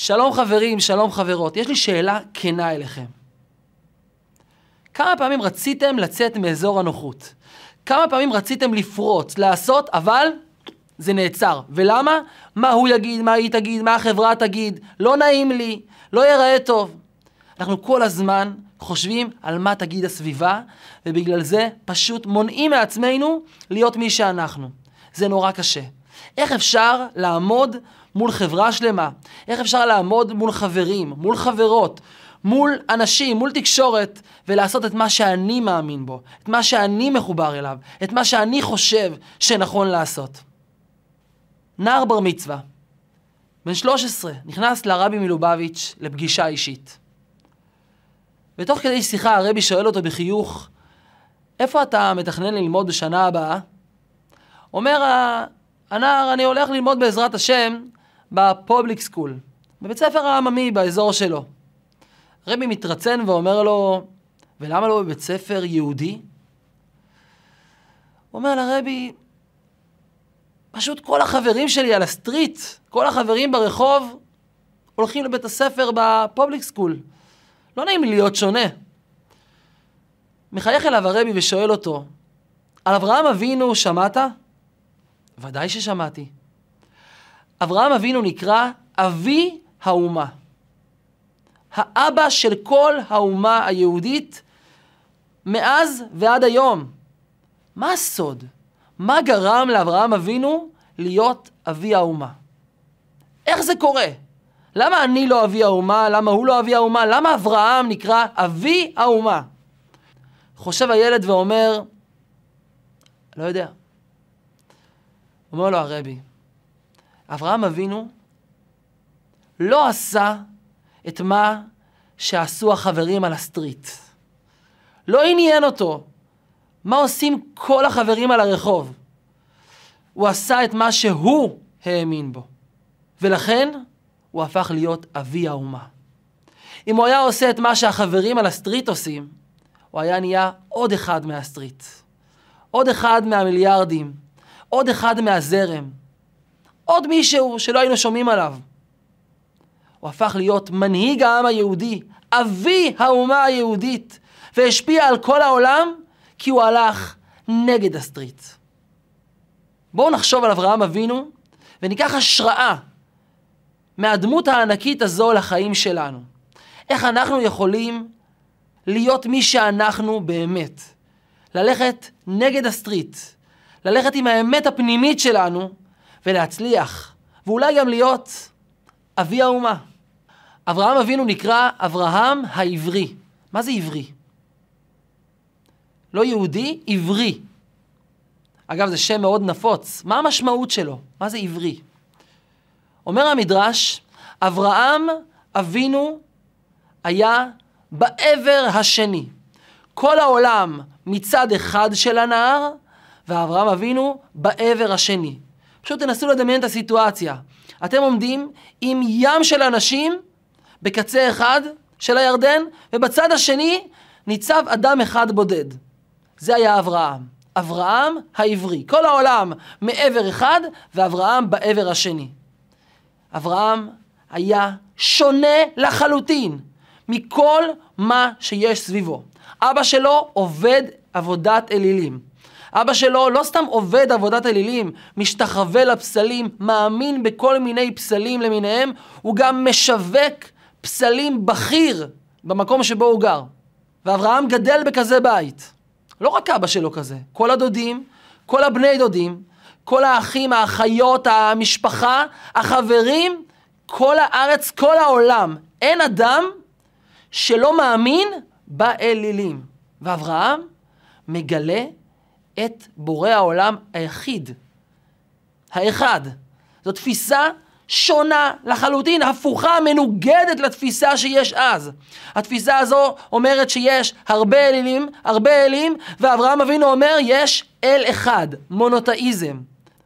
שלום חברים, שלום חברות, יש לי שאלה כנה אליכם. כמה פעמים רציתם לצאת מאזור הנוחות? כמה פעמים רציתם לפרוץ, לעשות, אבל זה נעצר. ולמה? מה הוא יגיד, מה היא תגיד, מה החברה תגיד, לא נעים לי, לא ייראה טוב. אנחנו כל הזמן חושבים על מה תגיד הסביבה, ובגלל זה פשוט מונעים מעצמנו להיות מי שאנחנו. זה נורא קשה. איך אפשר לעמוד מול חברה שלמה? איך אפשר לעמוד מול חברים, מול חברות, מול אנשים, מול תקשורת, ולעשות את מה שאני מאמין בו, את מה שאני מחובר אליו, את מה שאני חושב שנכון לעשות. נער בר מצווה, בן 13, נכנס לרבי מלובביץ' לפגישה אישית. ותוך כדי שיחה הרבי שואל אותו בחיוך, איפה אתה מתכנן ללמוד בשנה הבאה? אומר הנער, אני הולך ללמוד בעזרת השם ב public school, בבית ספר העממי באזור שלו. רבי מתרצן ואומר לו, ולמה לא בבית ספר יהודי? הוא אומר לרבי, פשוט כל החברים שלי על ה street, כל החברים ברחוב, הולכים לבית הספר ב public school. לא נעים לי להיות שונה. מחייך אליו הרבי ושואל אותו, על אברהם אבינו שמעת? ודאי ששמעתי. אברהם אבינו נקרא אבי האומה. האבא של כל האומה היהודית מאז ועד היום. מה הסוד? מה גרם לאברהם אבינו להיות אבי האומה? איך זה קורה? למה אני לא אבי האומה? למה הוא לא אבי האומה? למה אברהם נקרא אבי האומה? חושב הילד ואומר, לא יודע. אומר לו הרבי, אברהם אבינו לא עשה את מה שעשו החברים על הסטריט. לא עניין אותו מה עושים כל החברים על הרחוב. הוא עשה את מה שהוא האמין בו. ולכן הוא הפך להיות אבי האומה. אם הוא היה עושה את מה שהחברים על ה street עושים, הוא היה נהיה עוד אחד מה street. עוד אחד מהמיליארדים. עוד אחד מהזרם. עוד מישהו שלא היינו שומעים עליו. הוא הפך להיות מנהיג העם היהודי, אבי האומה היהודית, והשפיע על כל העולם כי הוא הלך נגד ה street. בואו נחשוב על אברהם אבינו וניקח השראה מהדמות הענקית הזו לחיים שלנו. איך אנחנו יכולים להיות מי שאנחנו באמת. ללכת נגד ה street, ללכת עם האמת הפנימית שלנו ולהצליח, ואולי גם להיות אבי האומה. אברהם אבינו נקרא אברהם העברי. מה זה עברי? לא יהודי, עברי. אגב, זה שם מאוד נפוץ. מה המשמעות שלו? מה זה עברי? אומר המדרש, אברהם אבינו היה בעבר השני. כל העולם מצד אחד של הנהר, ואברהם אבינו בעבר השני. פשוט תנסו לדמיין את הסיטואציה. אתם עומדים עם ים של אנשים בקצה אחד של הירדן, ובצד השני ניצב אדם אחד בודד. זה היה אברהם. אברהם העברי. כל העולם מעבר אחד, ואברהם בעבר השני. אברהם היה שונה לחלוטין מכל מה שיש סביבו. אבא שלו עובד עבודת אלילים. אבא שלו לא סתם עובד עבודת אלילים, משתחווה לפסלים, מאמין בכל מיני פסלים למיניהם, הוא גם משווק פסלים בכיר במקום שבו הוא גר. ואברהם גדל בכזה בית. לא רק אבא שלו כזה, כל הדודים, כל הבני דודים, כל האחים, האחיות, המשפחה, החברים, כל הארץ, כל העולם. אין אדם שלא מאמין באלילים. ואברהם מגלה את בורא העולם היחיד, האחד. זו תפיסה שונה לחלוטין, הפוכה, מנוגדת לתפיסה שיש אז. התפיסה הזו אומרת שיש הרבה אלילים, הרבה אלים, ואברהם אבינו אומר יש אל אחד, מונותאיזם.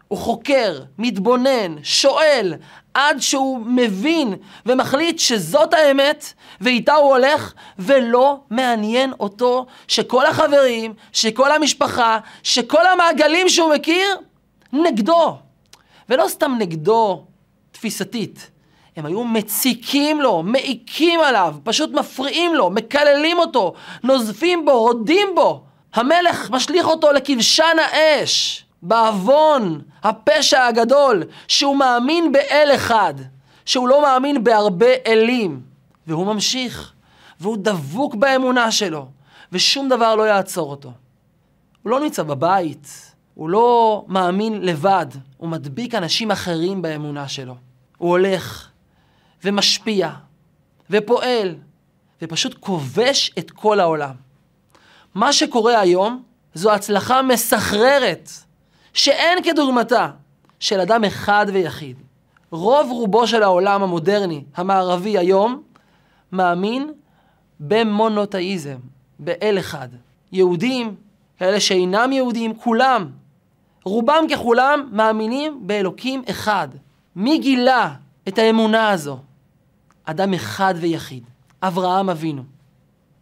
הוא חוקר, מתבונן, שואל, עד שהוא מבין ומחליט שזאת האמת, ואיתה הוא הולך, ולא מעניין אותו שכל החברים, שכל המשפחה, שכל המעגלים שהוא מכיר, נגדו. ולא סתם נגדו תפיסתית, הם היו מציקים לו, מעיקים עליו, פשוט מפריעים לו, מקללים אותו, נוזפים בו, הודים בו. המלך משליך אותו לכבשן האש, בעוון, הפשע הגדול, שהוא מאמין באל אחד, שהוא לא מאמין בהרבה אלים. והוא ממשיך, והוא דבוק באמונה שלו, ושום דבר לא יעצור אותו. הוא לא נמצא בבית, הוא לא מאמין לבד, הוא מדביק אנשים אחרים באמונה שלו. הוא הולך ומשפיע ופועל ופשוט כובש את כל העולם. מה שקורה היום זו הצלחה מסחררת שאין כדוגמתה של אדם אחד ויחיד. רוב רובו של העולם המודרני, המערבי היום, מאמין במונותאיזם, באל אחד. יהודים, כאלה שאינם יהודים, כולם, רובם ככולם מאמינים באלוקים אחד. מי גילה את האמונה הזו? אדם אחד ויחיד, אברהם אבינו.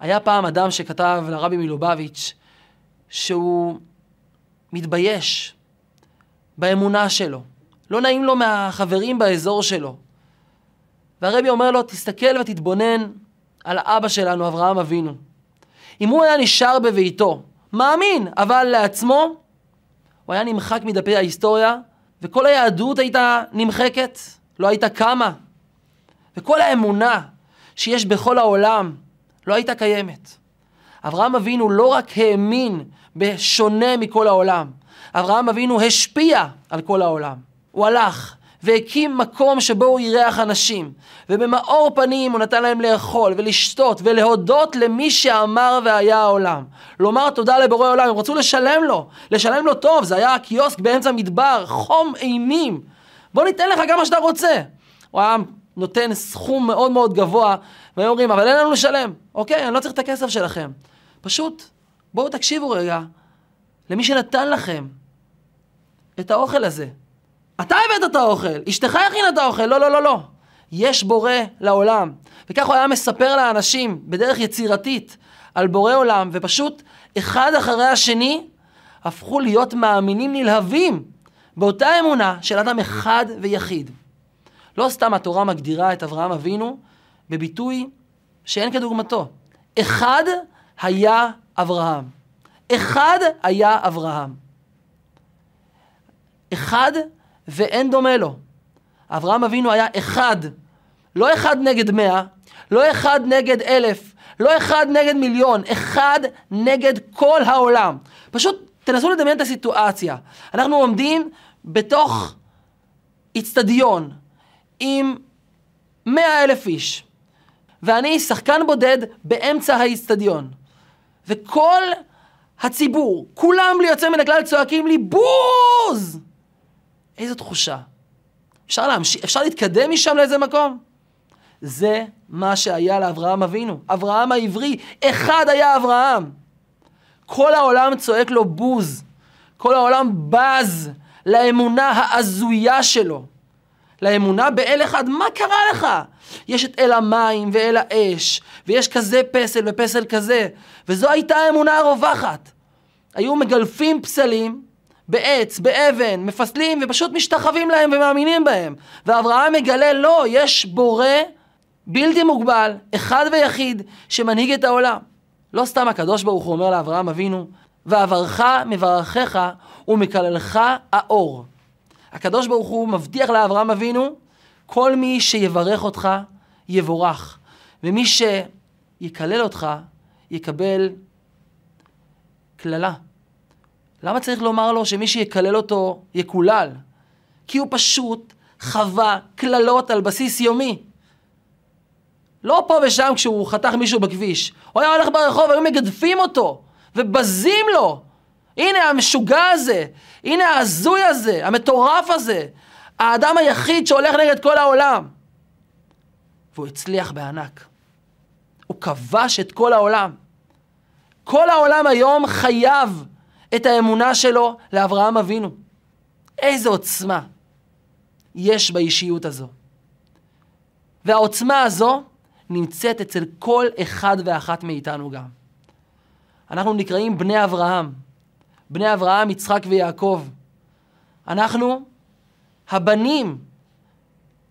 היה פעם אדם שכתב לרבי מלובביץ' שהוא מתבייש באמונה שלו. לא נעים לו מהחברים באזור שלו. והרבי אומר לו, תסתכל ותתבונן על האבא שלנו, אברהם אבינו. אם הוא היה נשאר בביתו, מאמין, אבל לעצמו, הוא היה נמחק מדפי ההיסטוריה, וכל היהדות הייתה נמחקת, לא הייתה קמה. וכל האמונה שיש בכל העולם לא הייתה קיימת. אברהם אבינו לא רק האמין בשונה מכל העולם, אברהם אבינו השפיע על כל העולם. הוא הלך והקים מקום שבו הוא אירח אנשים, ובמאור פנים הוא נתן להם לאכול ולשתות ולהודות למי שאמר והיה העולם. לומר תודה לבורא עולם, הם רצו לשלם לו, לשלם לו טוב, זה היה קיוסק באמצע מדבר, חום אימים. בוא ניתן לך כמה שאתה רוצה. הוא היה נותן סכום מאוד מאוד גבוה, והיו אומרים, אבל אין לנו לשלם. אוקיי, אני לא צריך את הכסף שלכם. פשוט, בואו תקשיבו רגע למי שנתן לכם את האוכל הזה. אתה הבאת את האוכל, אשתך הכינה את האוכל, לא, לא, לא, לא. יש בורא לעולם. וכך הוא היה מספר לאנשים בדרך יצירתית על בורא עולם, ופשוט אחד אחרי השני הפכו להיות מאמינים נלהבים באותה אמונה של אדם אחד ויחיד. לא סתם התורה מגדירה את אברהם אבינו בביטוי שאין כדוגמתו. אחד היה אברהם. אחד היה אברהם. אחד ואין דומה לו. אברהם אבינו היה אחד, לא אחד נגד מאה, לא אחד נגד אלף, לא אחד נגד מיליון, אחד נגד כל העולם. פשוט תנסו לדמיין את הסיטואציה. אנחנו עומדים בתוך איצטדיון עם מאה אלף איש, ואני שחקן בודד באמצע האיצטדיון, וכל הציבור, כולם בלי יוצא מן הכלל צועקים לי בוז! איזו תחושה. אפשר להמשיך, אפשר להתקדם משם לאיזה מקום? זה מה שהיה לאברהם אבינו. אברהם העברי, אחד היה אברהם. כל העולם צועק לו בוז. כל העולם בז לאמונה ההזויה שלו. לאמונה באל אחד, מה קרה לך? יש את אל המים ואל האש, ויש כזה פסל ופסל כזה, וזו הייתה האמונה הרווחת. היו מגלפים פסלים, בעץ, באבן, מפסלים ופשוט משתחווים להם ומאמינים בהם. ואברהם מגלה, לא, יש בורא בלתי מוגבל, אחד ויחיד, שמנהיג את העולם. לא סתם הקדוש ברוך הוא אומר לאברהם אבינו, ואברך מברכך ומקללך האור. הקדוש ברוך הוא מבטיח לאברהם אבינו, כל מי שיברך אותך יבורך, ומי שיקלל אותך יקבל קללה. למה צריך לומר לו שמי שיקלל אותו יקולל? כי הוא פשוט חווה קללות על בסיס יומי. לא פה ושם כשהוא חתך מישהו בכביש. הוא היה הולך ברחוב, היו מגדפים אותו, ובזים לו. הנה המשוגע הזה, הנה ההזוי הזה, המטורף הזה, האדם היחיד שהולך נגד כל העולם. והוא הצליח בענק. הוא כבש את כל העולם. כל העולם היום חייב את האמונה שלו לאברהם אבינו. איזו עוצמה יש באישיות הזו. והעוצמה הזו נמצאת אצל כל אחד ואחת מאיתנו גם. אנחנו נקראים בני אברהם, בני אברהם, יצחק ויעקב. אנחנו הבנים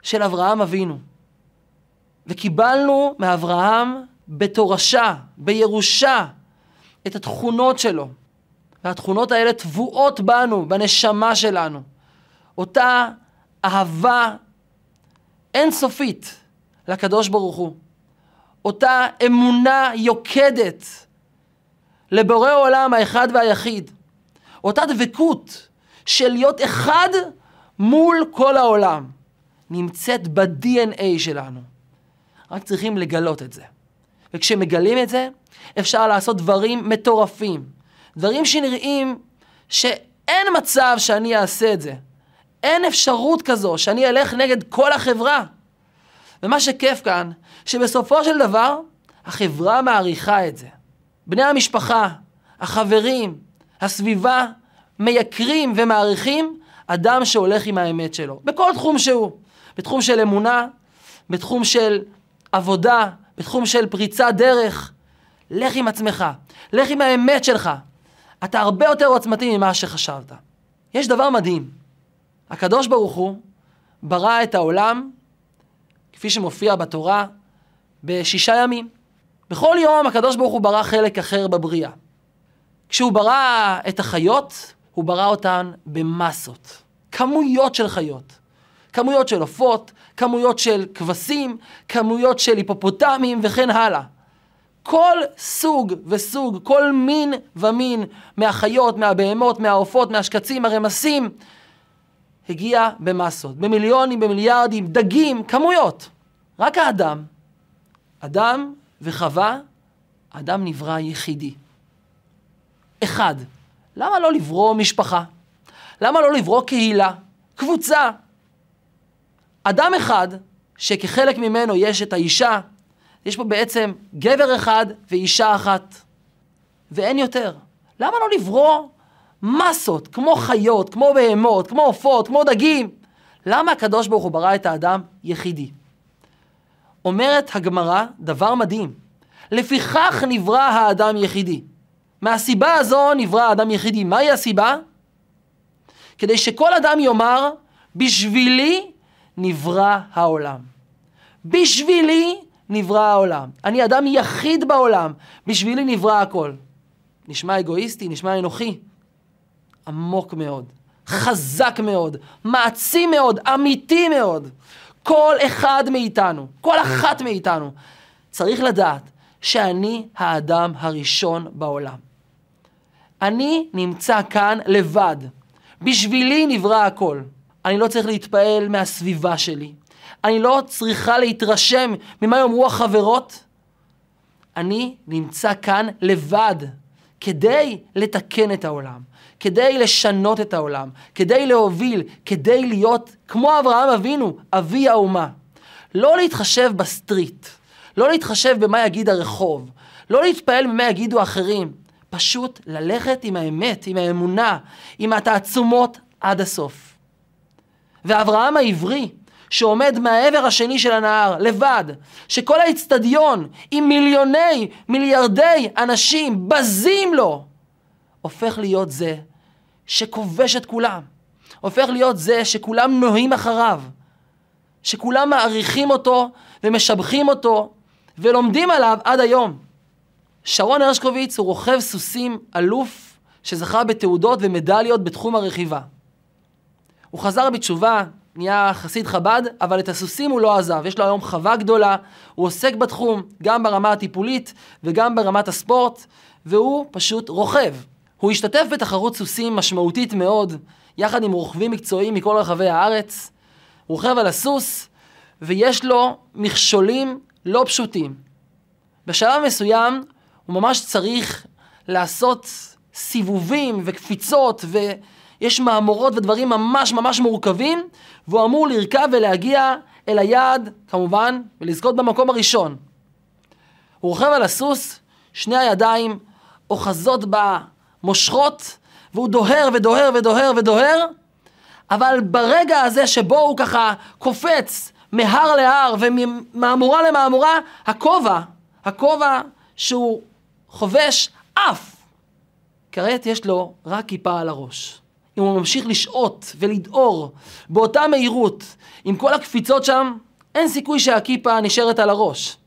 של אברהם אבינו. וקיבלנו מאברהם בתורשה, בירושה, את התכונות שלו. והתכונות האלה טבועות בנו, בנשמה שלנו. אותה אהבה אינסופית לקדוש ברוך הוא. אותה אמונה יוקדת לבורא עולם האחד והיחיד. אותה דבקות של להיות אחד מול כל העולם. נמצאת ב-DNA שלנו. רק צריכים לגלות את זה. וכשמגלים את זה, אפשר לעשות דברים מטורפים. דברים שנראים שאין מצב שאני אעשה את זה. אין אפשרות כזו שאני אלך נגד כל החברה. ומה שכיף כאן, שבסופו של דבר, החברה מעריכה את זה. בני המשפחה, החברים, הסביבה, מייקרים ומעריכים אדם שהולך עם האמת שלו, בכל תחום שהוא. בתחום של אמונה, בתחום של עבודה, בתחום של פריצת דרך. לך עם עצמך, לך עם האמת שלך. אתה הרבה יותר עוצמתי ממה שחשבת. יש דבר מדהים. הקדוש ברוך הוא ברא את העולם, כפי שמופיע בתורה, בשישה ימים. בכל יום הקדוש ברוך הוא ברא חלק אחר בבריאה. כשהוא ברא את החיות, הוא ברא אותן במסות. כמויות של חיות. כמויות של עופות, כמויות של כבשים, כמויות של היפופוטמים וכן הלאה. כל סוג וסוג, כל מין ומין מהחיות, מהבהמות, מהעופות, מהשקצים, הרמסים, הגיע במסות, במיליונים, במיליארדים, דגים, כמויות. רק האדם, אדם וחווה, אדם נברא יחידי. אחד. למה לא לברוא משפחה? למה לא לברוא קהילה, קבוצה? אדם אחד, שכחלק ממנו יש את האישה, יש פה בעצם גבר אחד ואישה אחת, ואין יותר. למה לא לברוא מסות, כמו חיות, כמו בהמות, כמו עופות, כמו דגים? למה הקדוש ברוך הוא ברא את האדם יחידי? אומרת הגמרא דבר מדהים, לפיכך נברא האדם יחידי. מהסיבה הזו נברא האדם יחידי. מהי הסיבה? כדי שכל אדם יאמר, בשבילי נברא העולם. בשבילי נברא העולם. אני אדם יחיד בעולם, בשבילי נברא הכל. נשמע אגואיסטי, נשמע אנוכי. עמוק מאוד, חזק מאוד, מעצים מאוד, אמיתי מאוד. כל אחד מאיתנו, כל אחת מאיתנו, צריך לדעת שאני האדם הראשון בעולם. אני נמצא כאן לבד. בשבילי נברא הכל. אני לא צריך להתפעל מהסביבה שלי. אני לא צריכה להתרשם ממה יאמרו החברות. אני נמצא כאן לבד כדי לתקן את העולם, כדי לשנות את העולם, כדי להוביל, כדי להיות כמו אברהם אבינו, אבי האומה. לא להתחשב ב street, לא להתחשב במה יגיד הרחוב, לא להתפעל ממה יגידו אחרים, פשוט ללכת עם האמת, עם האמונה, עם התעצומות עד הסוף. ואברהם העברי, שעומד מהעבר השני של הנהר, לבד, שכל האצטדיון עם מיליוני, מיליארדי אנשים בזים לו, הופך להיות זה שכובש את כולם. הופך להיות זה שכולם נוהים אחריו. שכולם מעריכים אותו ומשבחים אותו ולומדים עליו עד היום. שרון הרשקוביץ הוא רוכב סוסים אלוף שזכה בתעודות ומדליות בתחום הרכיבה. הוא חזר בתשובה, נהיה חסיד חב"ד, אבל את הסוסים הוא לא עזב. יש לו היום חווה גדולה, הוא עוסק בתחום, גם ברמה הטיפולית וגם ברמת הספורט, והוא פשוט רוכב. הוא השתתף בתחרות סוסים משמעותית מאוד, יחד עם רוכבים מקצועיים מכל רחבי הארץ. הוא רוכב על הסוס, ויש לו מכשולים לא פשוטים. בשלב מסוים הוא ממש צריך לעשות סיבובים וקפיצות ויש מהמורות ודברים ממש ממש מורכבים והוא אמור לרכב ולהגיע אל היעד כמובן ולזכות במקום הראשון. הוא רוכב על הסוס, שני הידיים אוחזות במושכות והוא דוהר ודוהר ודוהר ודוהר אבל ברגע הזה שבו הוא ככה קופץ מהר להר וממהמורה למהמורה, הכובע, הכובע שהוא חובש אף. כעת יש לו רק כיפה על הראש. אם הוא ממשיך לשהות ולדהור באותה מהירות, עם כל הקפיצות שם, אין סיכוי שהכיפה נשארת על הראש.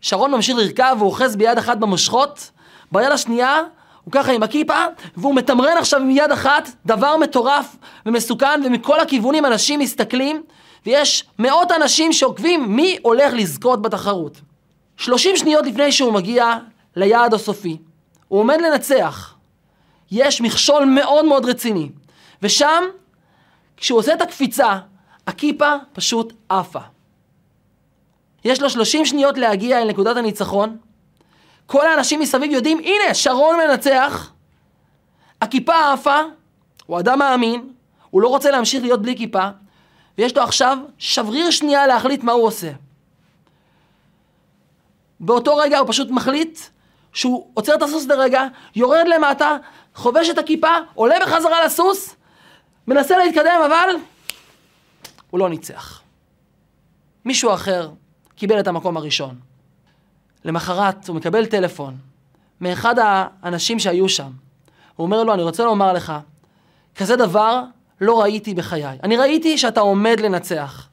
שרון ממשיך לרכב והוא אוחז ביד אחת במושכות, ביד השנייה הוא ככה עם הכיפה, והוא מתמרן עכשיו עם יד אחת, דבר מטורף ומסוכן, ומכל הכיוונים אנשים מסתכלים, ויש מאות אנשים שעוקבים מי הולך לזכות בתחרות. 30 שניות לפני שהוא מגיע ליעד הסופי, הוא עומד לנצח. יש מכשול מאוד מאוד רציני, ושם, כשהוא עושה את הקפיצה, הכיפה פשוט עפה. יש לו 30 שניות להגיע אל נקודת הניצחון, כל האנשים מסביב יודעים, הנה, שרון מנצח, הכיפה עפה, הוא אדם מאמין, הוא לא רוצה להמשיך להיות בלי כיפה, ויש לו עכשיו שבריר שנייה להחליט מה הוא עושה. באותו רגע הוא פשוט מחליט שהוא עוצר את הסוס לרגע, יורד למטה, חובש את הכיפה, עולה בחזרה לסוס, מנסה להתקדם, אבל הוא לא ניצח. מישהו אחר קיבל את המקום הראשון. למחרת הוא מקבל טלפון מאחד האנשים שהיו שם. הוא אומר לו, אני רוצה לומר לך, כזה דבר לא ראיתי בחיי. אני ראיתי שאתה עומד לנצח.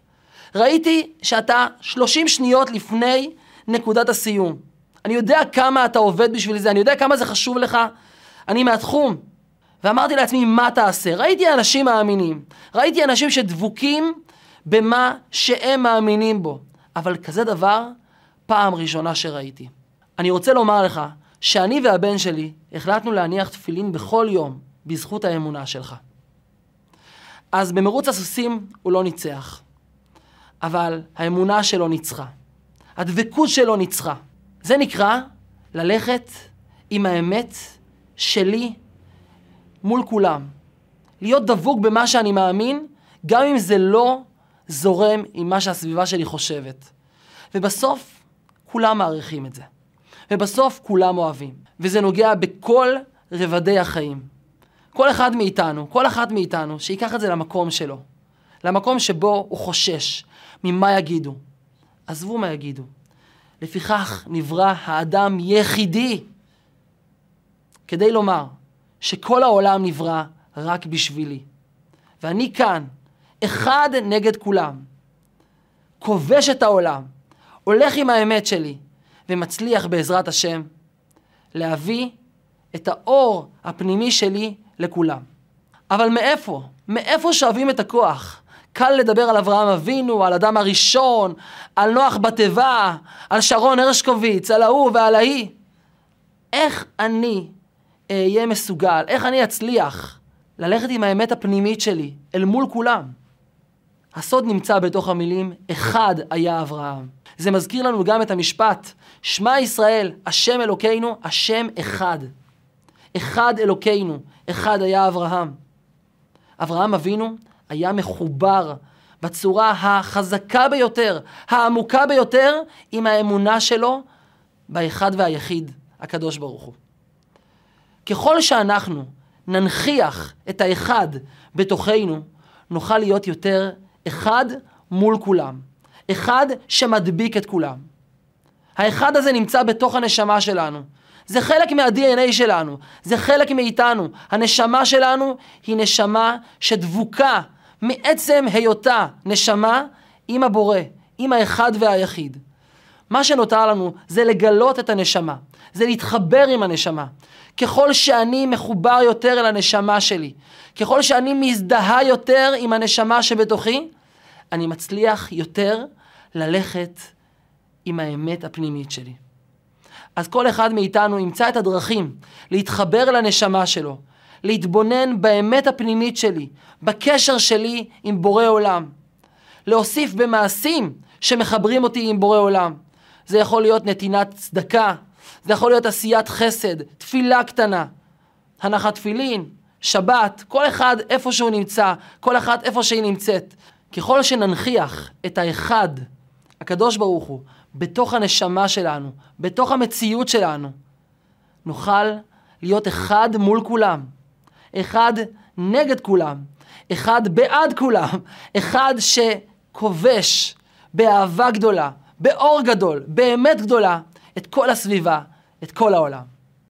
ראיתי שאתה 30 שניות לפני נקודת הסיום. אני יודע כמה אתה עובד בשביל זה, אני יודע כמה זה חשוב לך. אני מהתחום. ואמרתי לעצמי, מה תעשה? ראיתי אנשים מאמינים. ראיתי אנשים שדבוקים במה שהם מאמינים בו. אבל כזה דבר פעם ראשונה שראיתי. אני רוצה לומר לך שאני והבן שלי החלטנו להניח תפילין בכל יום בזכות האמונה שלך. אז במרוץ הסוסים הוא לא ניצח, אבל האמונה שלו ניצחה. הדבקות שלו ניצחה. זה נקרא ללכת עם האמת שלי מול כולם. להיות דבוק במה שאני מאמין, גם אם זה לא זורם עם מה שהסביבה שלי חושבת. ובסוף, כולם מעריכים את זה. ובסוף כולם אוהבים. וזה נוגע בכל רבדי החיים. כל אחד מאיתנו, כל אחת מאיתנו, שייקח את זה למקום שלו. למקום שבו הוא חושש ממה יגידו. עזבו מה יגידו. לפיכך נברא האדם יחידי. כדי לומר שכל העולם נברא רק בשבילי. ואני כאן, אחד נגד כולם. כובש את העולם. הולך עם האמת שלי, ומצליח בעזרת השם להביא את האור הפנימי שלי לכולם. אבל מאיפה? מאיפה שואבים את הכוח? קל לדבר על אברהם אבינו, על אדם הראשון, על נוח בתיבה, על שרון הרשקוביץ, על ההוא ועל ההיא. איך אני אהיה מסוגל, איך אני אצליח ללכת עם האמת הפנימית שלי אל מול כולם? הסוד נמצא בתוך המילים, אחד היה אברהם. זה מזכיר לנו גם את המשפט, שמע ישראל, השם אלוקינו, השם אחד. אחד אלוקינו, אחד היה אברהם. אברהם אבינו היה מחובר בצורה החזקה ביותר, העמוקה ביותר, עם האמונה שלו באחד והיחיד, הקדוש ברוך הוא. ככל שאנחנו ננכיח את האחד בתוכנו, נוכל להיות יותר אחד מול כולם. אחד שמדביק את כולם. האחד הזה נמצא בתוך הנשמה שלנו. זה חלק מה-DNA שלנו, זה חלק מאיתנו. הנשמה שלנו היא נשמה שדבוקה מעצם היותה נשמה עם הבורא, עם האחד והיחיד. מה שנותר לנו זה לגלות את הנשמה, זה להתחבר עם הנשמה. ככל שאני מחובר יותר אל הנשמה שלי, ככל שאני מזדהה יותר עם הנשמה שבתוכי, אני מצליח יותר ללכת עם האמת הפנימית שלי. אז כל אחד מאיתנו ימצא את הדרכים להתחבר לנשמה שלו, להתבונן באמת הפנימית שלי, בקשר שלי עם בורא עולם. להוסיף במעשים שמחברים אותי עם בורא עולם. זה יכול להיות נתינת צדקה, זה יכול להיות עשיית חסד, תפילה קטנה, הנחת תפילין, שבת, כל אחד איפה שהוא נמצא, כל אחת איפה שהיא נמצאת. ככל שננכיח את האחד הקדוש ברוך הוא, בתוך הנשמה שלנו, בתוך המציאות שלנו, נוכל להיות אחד מול כולם, אחד נגד כולם, אחד בעד כולם, אחד שכובש באהבה גדולה, באור גדול, באמת גדולה, את כל הסביבה, את כל העולם.